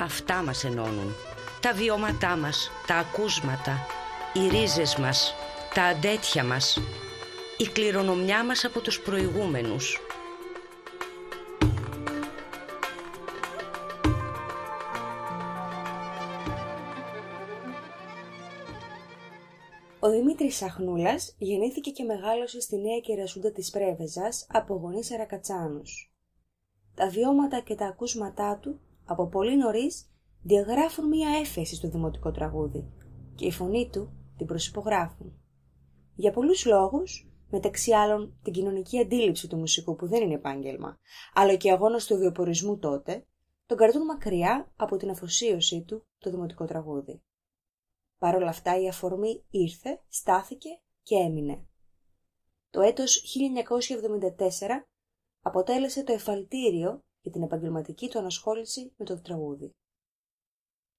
αυτά μας ενώνουν. Τα βιώματά μας, τα ακούσματα, οι ρίζες μας, τα αντέτια μας, η κληρονομιά μας από τους προηγούμενους. Ο Δημήτρης Σαχνούλας γεννήθηκε και μεγάλωσε στη Νέα Κερασούντα της Πρέβεζας από γονείς Αρακατσάνους. Τα βιώματα και τα ακούσματά του από πολύ νωρίς διαγράφουν μία έφεση στο δημοτικό τραγούδι και η φωνή του την προσυπογράφουν. Για πολλούς λόγους, μεταξύ άλλων την κοινωνική αντίληψη του μουσικού που δεν είναι επάγγελμα, αλλά και αγώνας του βιοπορισμού τότε, τον κρατούν μακριά από την αφοσίωσή του το δημοτικό τραγούδι. Παρ' όλα αυτά η αφορμή ήρθε, στάθηκε και έμεινε. Το έτος 1974 αποτέλεσε το εφαλτήριο για την επαγγελματική του ανασχόληση με το τραγούδι.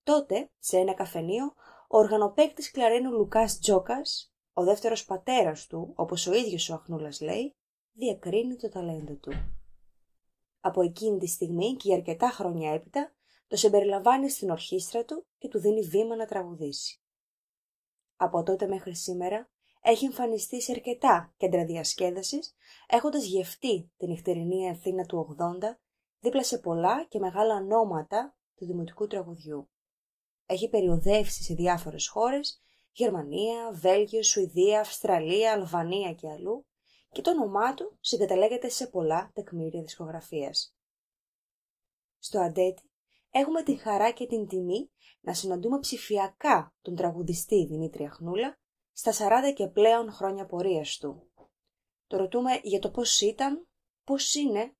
Τότε, σε ένα καφενείο, ο οργανοπαίκτης κλαρένου Λουκάς Τζόκας, ο δεύτερος πατέρας του, όπως ο ίδιος ο Αχνούλας λέει, διακρίνει το ταλέντο του. Από εκείνη τη στιγμή και για αρκετά χρόνια έπειτα, το συμπεριλαμβάνει στην ορχήστρα του και του δίνει βήμα να τραγουδήσει. Από τότε μέχρι σήμερα έχει εμφανιστεί σε αρκετά κέντρα διασκέδασης, έχοντας γευτεί την νυχτερινή Αθήνα του 80 δίπλα σε πολλά και μεγάλα ονόματα του δημοτικού τραγουδιού. Έχει περιοδεύσει σε διάφορες χώρες, Γερμανία, Βέλγιο, Σουηδία, Αυστραλία, Αλβανία και αλλού και το όνομά του συγκαταλέγεται σε πολλά τεκμήρια δισκογραφίας. Στο Αντέτη έχουμε την χαρά και την τιμή να συναντούμε ψηφιακά τον τραγουδιστή Δημήτρη Αχνούλα στα 40 και πλέον χρόνια πορείας του. Το ρωτούμε για το πώς ήταν, πώς είναι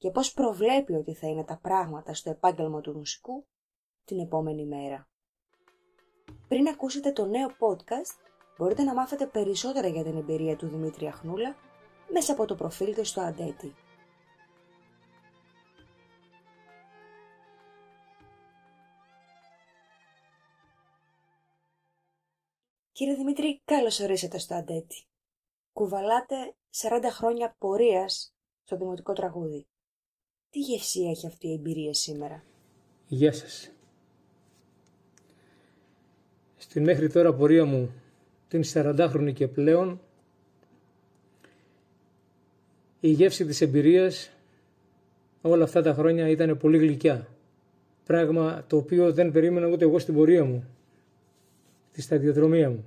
και πώς προβλέπει ότι θα είναι τα πράγματα στο επάγγελμα του μουσικού την επόμενη μέρα. Πριν ακούσετε το νέο podcast, μπορείτε να μάθετε περισσότερα για την εμπειρία του Δημήτρη Αχνούλα μέσα από το προφίλ του στο Αντέτη. Κύριε Δημήτρη, καλώς ορίσατε στο Αντέτη. Κουβαλάτε 40 χρόνια πορείας στο δημοτικό τραγούδι. Τι γευσή έχει αυτή η εμπειρία σήμερα; Γεια σας. Στην μέχρι τώρα πορεία μου την 40χρονη και πλέον η γεύση της εμπειρίας όλα αυτά τα χρόνια ήταν πολύ γλυκιά. Πράγμα το οποίο δεν περίμενα ούτε εγώ στην πορεία μου, στη σταδιοδρομία μου.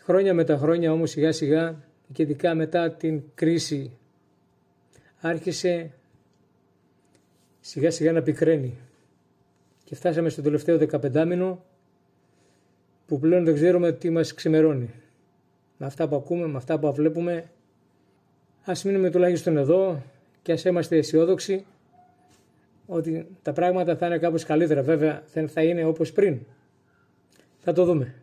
Χρόνια με τα χρόνια όμως σιγά σιγά και ειδικά μετά την κρίση άρχισε σιγά σιγά να πικραίνει. Και φτάσαμε στο τελευταίο 15 μήνο που πλέον δεν ξέρουμε τι μας ξημερώνει. Με αυτά που ακούμε, με αυτά που βλέπουμε, ας μείνουμε τουλάχιστον εδώ και ας είμαστε αισιόδοξοι ότι τα πράγματα θα είναι κάπως καλύτερα. Βέβαια δεν θα είναι όπως πριν. Θα το δούμε.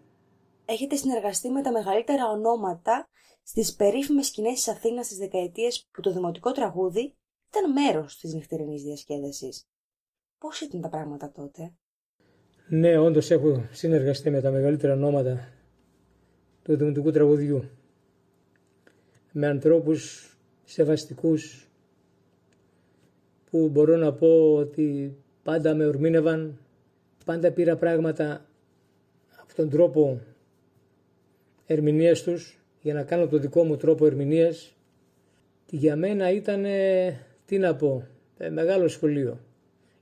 Έχετε συνεργαστεί με τα μεγαλύτερα ονόματα στις περίφημες σκηνές της Αθήνας στις δεκαετίες που το δημοτικό τραγούδι ήταν μέρος της νυχτερινής διασκέδασης. Πώς ήταν τα πράγματα τότε; Ναι, όντως έχω συνεργαστεί με τα μεγαλύτερα ονόματα του δημοτικού τραγουδιού. Με ανθρώπους σεβαστικούς που μπορώ να πω ότι πάντα με ορμήνευαν, πάντα πήρα πράγματα από τον τρόπο ερμηνείας τους για να κάνω το δικό μου τρόπο ερμηνείας. Για μένα ήταν τι να πω, ε, μεγάλο σχολείο.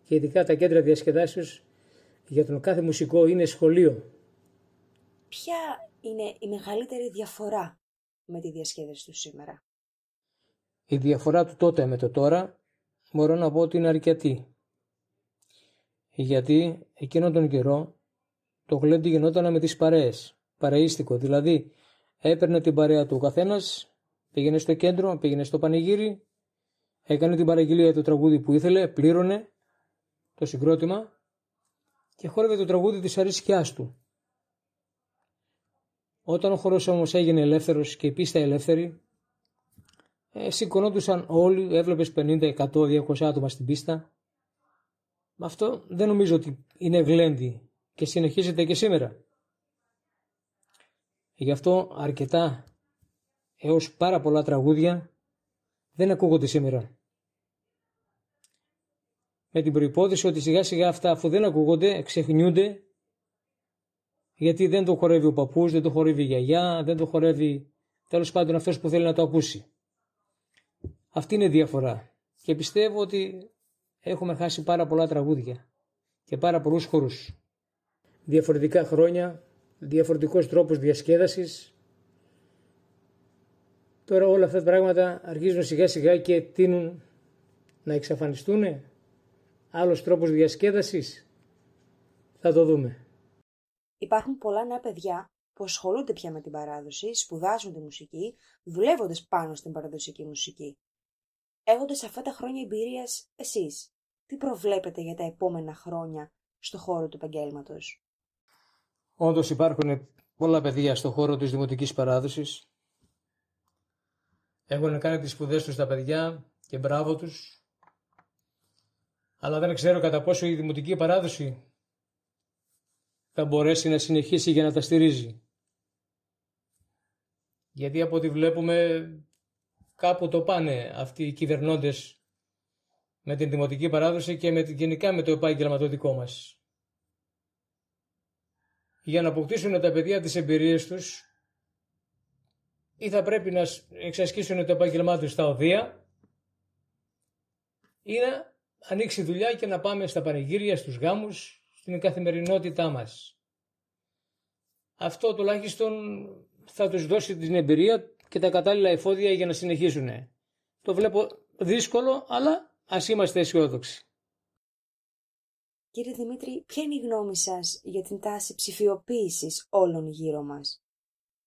Και ειδικά τα κέντρα διασκεδάσεως για τον κάθε μουσικό είναι σχολείο. Ποια είναι η μεγαλύτερη διαφορά με τη διασκέδαση του σήμερα; Η διαφορά του τότε με το τώρα μπορώ να πω ότι είναι αρκετή. Γιατί εκείνον τον καιρό το γλέντι γινόταν με τις παρέες, παρεΐστικο, δηλαδή έπαιρνε την παρέα του ο καθένας, πήγαινε στο κέντρο, πήγαινε στο πανηγύρι έκανε την παραγγελία του τραγούδι που ήθελε, πλήρωνε το συγκρότημα και χόρευε το τραγούδι της αρισκιάς του. Όταν ο χορός όμως έγινε ελεύθερος και η πίστα ελεύθερη, ε, σηκωνόντουσαν όλοι, έβλεπες 50, 100, 200 άτομα στην πίστα. Αυτό δεν νομίζω ότι είναι γλέντι και συνεχίζεται και σήμερα. Γι' αυτό αρκετά έως πάρα πολλά τραγούδια δεν ακούγονται σήμερα. Με την προϋπόθεση ότι σιγά σιγά αυτά αφού δεν ακούγονται ξεχνιούνται γιατί δεν το χορεύει ο παππούς, δεν το χορεύει η γιαγιά, δεν το χορεύει τέλος πάντων αυτός που θέλει να το ακούσει. Αυτή είναι η διαφορά και πιστεύω ότι έχουμε χάσει πάρα πολλά τραγούδια και πάρα πολλούς χορούς. Διαφορετικά χρόνια, διαφορετικός τρόπος διασκέδασης. Τώρα όλα αυτά τα πράγματα αρχίζουν σιγά σιγά και τείνουν να εξαφανιστούν. Άλλος τρόπος διασκέδασης; Θα το δούμε. Υπάρχουν πολλά νέα παιδιά που ασχολούνται πια με την παράδοση, σπουδάζουν τη μουσική, δουλεύοντας πάνω στην παραδοσιακή μουσική. Έχοντας αυτά τα χρόνια εμπειρίας, εσείς, τι προβλέπετε για τα επόμενα χρόνια στο χώρο του επαγγέλματος; Όντως υπάρχουν πολλά παιδιά στο χώρο της δημοτικής παράδοσης. Έχουν κάνει τις σπουδές τους τα παιδιά και μπράβο τους. Αλλά δεν ξέρω κατά πόσο η δημοτική παράδοση θα μπορέσει να συνεχίσει για να τα στηρίζει. Γιατί από ό,τι βλέπουμε κάπου το πάνε αυτοί οι κυβερνώντες με την δημοτική παράδοση και με, γενικά με το επάγγελμα το δικό μας. Για να αποκτήσουν τα παιδιά τις εμπειρίες τους ή θα πρέπει να εξασκήσουν το επάγγελμά τους στα οδεία ή να ανοίξει δουλειά και να πάμε στα πανηγύρια, στους γάμους, στην καθημερινότητά μας. Αυτό τουλάχιστον θα τους δώσει την εμπειρία και τα κατάλληλα εφόδια για να συνεχίσουν. Το βλέπω δύσκολο, αλλά ας είμαστε αισιόδοξοι. Κύριε Δημήτρη, ποια είναι η γνώμη σας για την τάση ψηφιοποίησης όλων γύρω μας;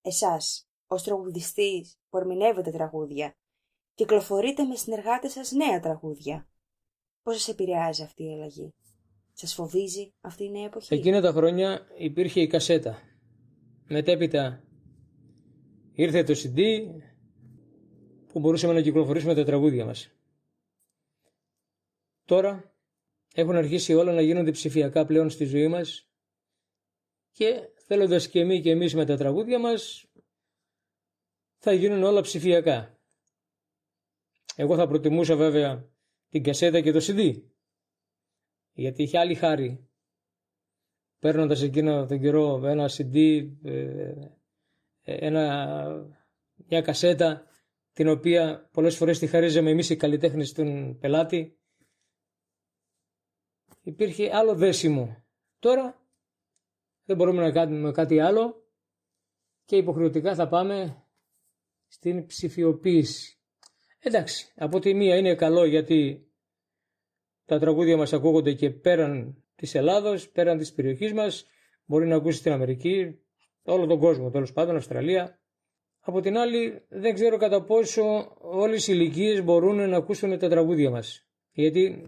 Εσάς, ως τραγουδιστής που ερμηνεύετε τραγούδια, κυκλοφορείτε με συνεργάτες σας νέα τραγούδια. Πώς σας επηρεάζει αυτή η αλλαγή; Σας φοβίζει αυτή η νέα εποχή; Εκείνα τα χρόνια υπήρχε η κασέτα. Μετέπειτα ήρθε το CD που μπορούσαμε να κυκλοφορήσουμε τα τραγούδια μας. Τώρα έχουν αρχίσει όλα να γίνονται ψηφιακά πλέον στη ζωή μας και θέλοντας και εμείς και εμείς με τα τραγούδια μας θα γίνουν όλα ψηφιακά. Εγώ θα προτιμούσα βέβαια την κασέτα και το CD γιατί είχε άλλη χάρη παίρνοντας εκείνο τον καιρό ένα CD ε, ένα, μια κασέτα την οποία πολλές φορές τη χαρίζαμε εμείς οι καλλιτέχνες στον πελάτη. Υπήρχε άλλο δέσιμο. Τώρα δεν μπορούμε να κάνουμε κάτι άλλο και υποχρεωτικά θα πάμε στην ψηφιοποίηση. Εντάξει, από τη μία είναι καλό γιατί τα τραγούδια μας ακούγονται και πέραν της Ελλάδος, πέραν της περιοχής μας, μπορεί να ακούσεις στην Αμερική, όλο τον κόσμο τέλος πάντων, Αυστραλία. Από την άλλη δεν ξέρω κατά πόσο όλες οι ηλικίες μπορούν να ακούσουν τα τραγούδια μας. Γιατί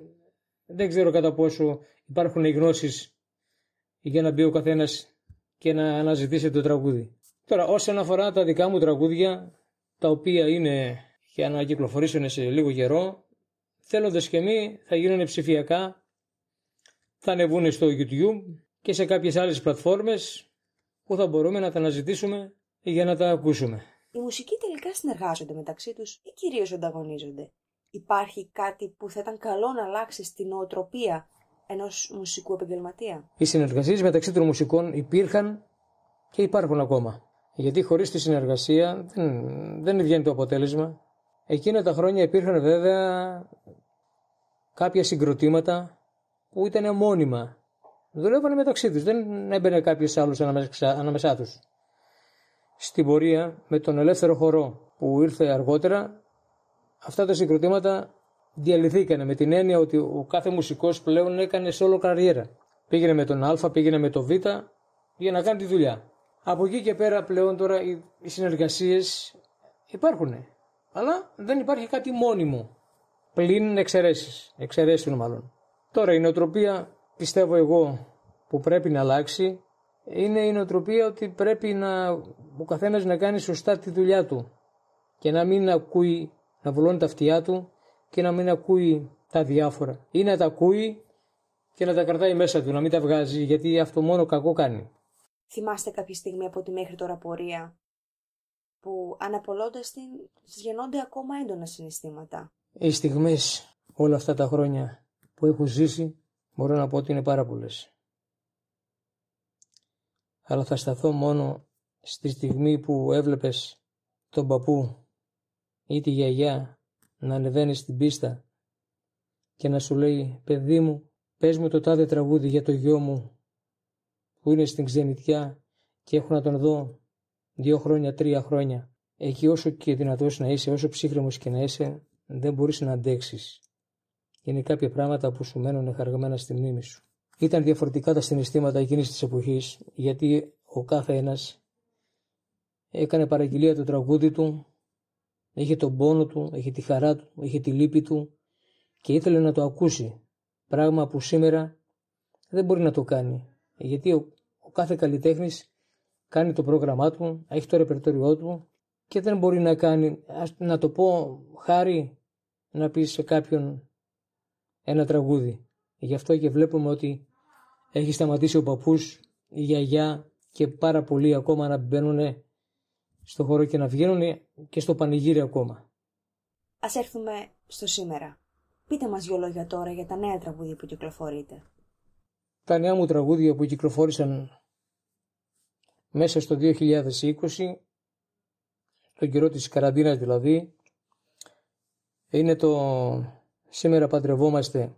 δεν ξέρω κατά πόσο υπάρχουν οι γνώσεις για να μπει ο καθένας και να αναζητήσει το τραγούδι. Τώρα όσον αφορά τα δικά μου τραγούδια, τα οποία είναι για να κυκλοφορήσουν σε λίγο καιρό, θέλοντας και εμείς θα γίνουν ψηφιακά, θα ανεβούν στο YouTube και σε κάποιες άλλες πλατφόρμες που θα μπορούμε να τα αναζητήσουμε για να τα ακούσουμε. Οι μουσικοί τελικά συνεργάζονται μεταξύ τους ή κυρίως ανταγωνίζονται; Υπάρχει κάτι που θα ήταν καλό να αλλάξει στην νοοτροπία ενός μουσικού επαγγελματία; Οι συνεργασίες μεταξύ των μουσικών υπήρχαν και υπάρχουν ακόμα. Γιατί χωρίς τη συνεργασία δεν, δεν βγαίνει το αποτέλεσμα. Εκείνα τα χρόνια υπήρχαν βέβαια κάποια συγκροτήματα που ήταν μόνιμα δουλεύανε μεταξύ τους. Δεν έμπαινε κάποιος άλλος ανάμεσά τους. Στην πορεία, με τον ελεύθερο χορό που ήρθε αργότερα, αυτά τα συγκροτήματα διαλυθήκανε με την έννοια ότι ο κάθε μουσικός πλέον έκανε όλο καριέρα. Πήγαινε με τον Α, πήγαινε με το Β για να κάνει τη δουλειά. Από εκεί και πέρα πλέον τώρα οι συνεργασίες υπάρχουν. Αλλά δεν υπάρχει κάτι μόνιμο. Πλην εξαιρέσεις. Εξαιρέσουν μάλλον. Τώρα η νοοτροπία πιστεύω εγώ που πρέπει να αλλάξει είναι η νοοτροπία ότι πρέπει να, ο καθένας να κάνει σωστά τη δουλειά του και να μην ακούει, να βουλώνει τα αυτιά του και να μην ακούει τα διάφορα ή να τα ακούει και να τα κρατάει μέσα του, να μην τα βγάζει γιατί αυτό μόνο κακό κάνει. Θυμάστε κάποια στιγμή από τη μέχρι τώρα πορεία που αναπολώντας την γεννώνται ακόμα έντονα συναισθήματα. Οι στιγμές όλα αυτά τα χρόνια που έχω ζήσει μπορώ να πω ότι είναι πάρα πολλές. Αλλά θα σταθώ μόνο στη στιγμή που έβλεπες τον παππού ή τη γιαγιά να ανεβαίνεις στην πίστα και να σου λέει «Παιδί μου, πες μου το τάδε τραγούδι για το γιο μου που είναι στην ξενιτιά και έχω να τον δω δύο χρόνια, τρία χρόνια». Εκεί όσο και δυνατός να είσαι, όσο ψύχρεμος και να είσαι, δεν μπορείς να αντέξεις. Είναι κάποια πράγματα που σου μένουν χαραγμένα στη μνήμη σου. Ήταν διαφορετικά τα συναισθήματα εκείνης της εποχής, γιατί ο κάθε ένας έκανε παραγγελία το τραγούδι του, είχε τον πόνο του, είχε τη χαρά του, είχε τη λύπη του και ήθελε να το ακούσει. Πράγμα που σήμερα δεν μπορεί να το κάνει. Γιατί ο, ο κάθε καλλιτέχνης κάνει το πρόγραμμά του, έχει το ρεπερτόριό του και δεν μπορεί να κάνει, να το πω χάρη, να πει σε κάποιον ένα τραγούδι. Γι' αυτό και βλέπουμε ότι έχει σταματήσει ο παππούς, η γιαγιά και πάρα πολλοί ακόμα να μπαίνουν στο χώρο και να βγαίνουν και στο πανηγύρι ακόμα. Ας έρθουμε στο σήμερα. Πείτε μας δυο λόγια τώρα για τα νέα τραγούδια που κυκλοφορείτε. Τα νέα μου τραγούδια που κυκλοφόρησαν μέσα στο 2020, τον καιρό της καραντίνας δηλαδή, είναι το «Σήμερα παντρευόμαστε»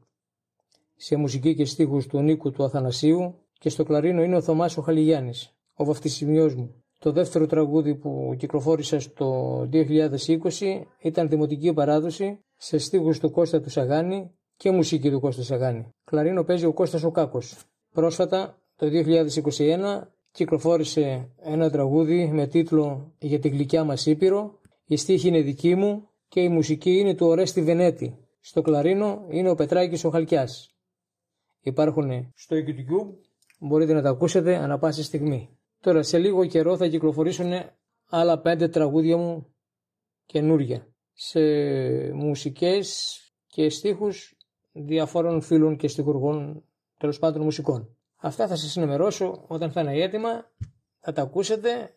σε μουσική και στίχους του Νίκου του Αθανασίου και στο κλαρίνο είναι ο Θωμάς ο Χαλιγιάννης, ο βαφτισιμιός μου. Το δεύτερο τραγούδι που κυκλοφόρησα στο 2020 ήταν δημοτική παράδοση σε στίχους του Κώστα του Σαγάνη και μουσική του Κώστα Σαγάνη. Κλαρίνο παίζει ο Κώστας ο Κάκος. Πρόσφατα, το 2021, κυκλοφόρησε ένα τραγούδι με τίτλο «Για την γλυκιά μας Ήπειρο». Η στίχη είναι δική μου και η μουσική είναι του Ορέστη Βενέτη. Στο κλαρίνο είναι ο Πετράκης ο Χαλκιάς. Υπάρχουν στο YouTube, μπορείτε να τα ακούσετε ανα πάση στιγμή. Τώρα σε λίγο καιρό θα κυκλοφορήσουν άλλα πέντε τραγούδια μου καινούρια σε μουσικές και στίχους διαφόρων φίλων και στιχουργών τέλος πάντων μουσικών. Αυτά θα σας ενημερώσω όταν θα είναι έτοιμα, θα τα ακούσετε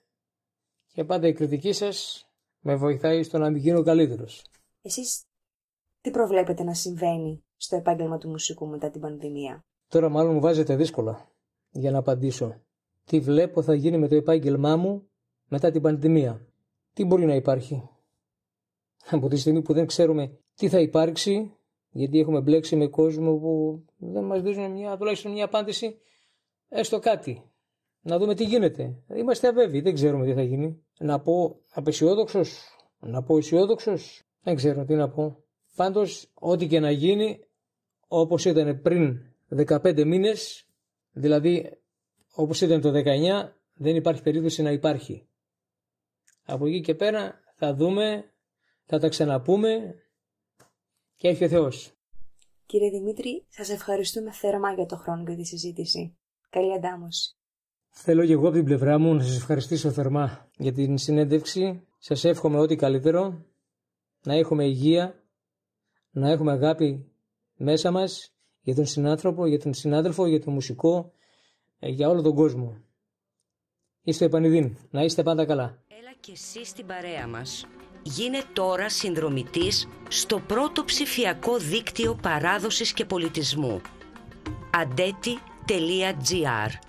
και πάντα η κριτική σας με βοηθάει στο να μην γίνω καλύτερος. Εσείς τι προβλέπετε να συμβαίνει στο επάγγελμα του μουσικού μετά την πανδημία; Τώρα μάλλον μου βάζετε δύσκολα για να απαντήσω τι βλέπω θα γίνει με το επάγγελμά μου μετά την πανδημία; Τι μπορεί να υπάρχει; Από τη στιγμή που δεν ξέρουμε τι θα υπάρξει, γιατί έχουμε μπλέξει με κόσμο που δεν μας δίνουν μια, τουλάχιστον μια απάντηση, έστω κάτι. Να δούμε τι γίνεται. Είμαστε αβέβαιοι, δεν ξέρουμε τι θα γίνει. Να πω απεσιόδοξος, να πω αισιόδοξος, δεν ξέρω τι να πω. Πάντως, ό,τι και να γίνει, όπως ήταν πριν 15 μήνες, δηλαδή όπως ήταν το 19 δεν υπάρχει περίπτωση να υπάρχει. Από εκεί και πέρα θα δούμε, θα τα ξαναπούμε και έχει ο Θεός. Κύριε Δημήτρη, σας ευχαριστούμε θερμά για το χρόνο και τη συζήτηση. Καλή αντάμωση. Θέλω και εγώ από την πλευρά μου να σας ευχαριστήσω θερμά για την συνέντευξη. Σας εύχομαι ό,τι καλύτερο, να έχουμε υγεία, να έχουμε αγάπη μέσα μας για τον συνάνθρωπο, για τον συνάδελφο, για τον μουσικό, ε, για όλο τον κόσμο. Είστε επανειδήν. Να είστε πάντα καλά. Έλα και εσύ στην παρέα μας. Γίνε τώρα συνδρομητής στο πρώτο ψηφιακό δίκτυο παράδοσης και πολιτισμού. G.gr